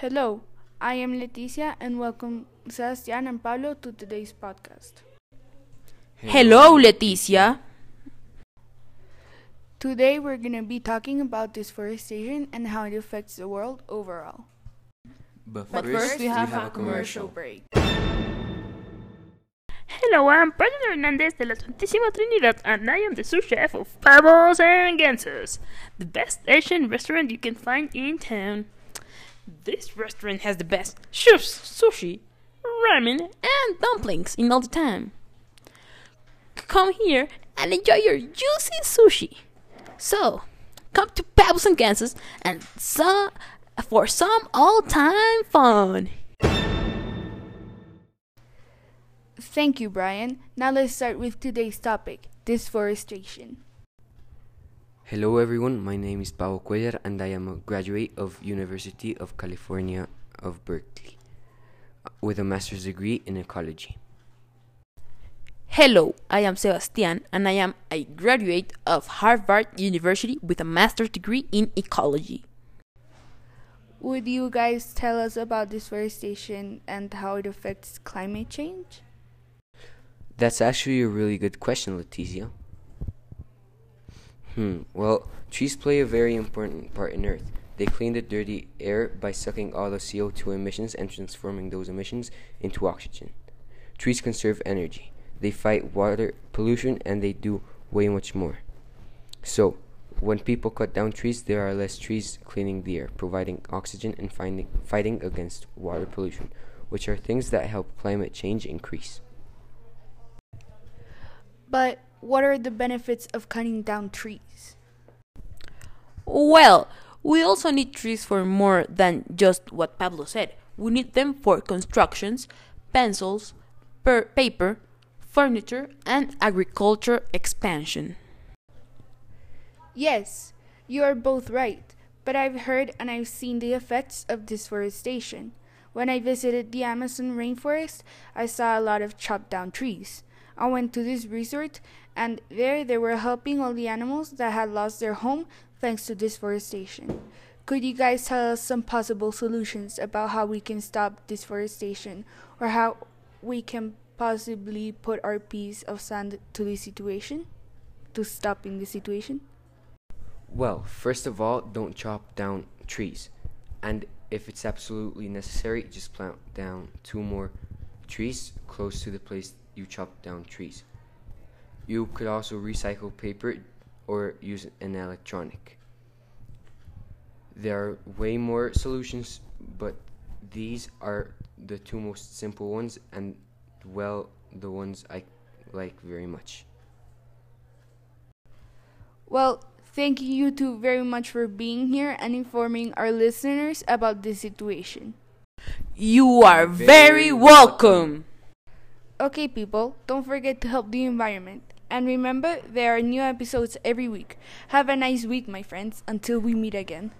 Hello, I am Leticia and welcome Sebastian and Pablo to today's podcast. Hello, Leticia. Today we're going to be talking about deforestation and how it affects the world overall. But, But first we have a commercial. break. Hello, I'm President Hernandez de la Santísima Trinidad, and I am the sous chef of Pavos and Gansos, the best Asian restaurant you can find in town. This restaurant has the best chefs, sushi, ramen, And dumplings in all the time. Come here and enjoy your juicy sushi. So, come to and Gansos and some for some all-time fun. Thank you, Brian. Now let's start with today's topic deforestation. Hello everyone, my name is Pablo Cuellar and I am a graduate of University of California of Berkeley uh, with a master's degree in ecology. Hello, I am Sebastian and I am a graduate of Harvard University with a master's degree in ecology. Would you guys tell us about deforestation and how it affects climate change? That's actually a really good question, Leticia. Hmm, well, trees play a very important part in Earth. They clean the dirty air by sucking all the CO2 emissions and transforming those emissions into oxygen. Trees conserve energy. They fight water pollution and they do way much more. So, when people cut down trees, there are less trees cleaning the air, providing oxygen and finding, fighting against water pollution, which are things that help climate change increase. But what are the benefits of cutting down trees? Well, we also need trees for more than just what Pablo said. We need them for constructions, pencils, per- paper, furniture, and agriculture expansion. Yes, you are both right, but I've heard and I've seen the effects of deforestation. When I visited the Amazon rainforest, I saw a lot of chopped down trees. I went to this resort, and there they were helping all the animals that had lost their home thanks to deforestation. Could you guys tell us some possible solutions about how we can stop deforestation or how we can possibly put our piece of sand to the situation? To stopping the situation? Well, first of all, don't chop down trees. And if it's absolutely necessary, just plant down two more trees close to the place you chopped down trees. You could also recycle paper or use an electronic. There are way more solutions, but these are the two most simple ones and, well, the ones I like very much. Well, thank you you two very much for being here and informing our listeners about this situation. You are very welcome. Okay, people, don't forget to help the environment. And remember, there are new episodes every week. Have a nice week, my friends, until we meet again.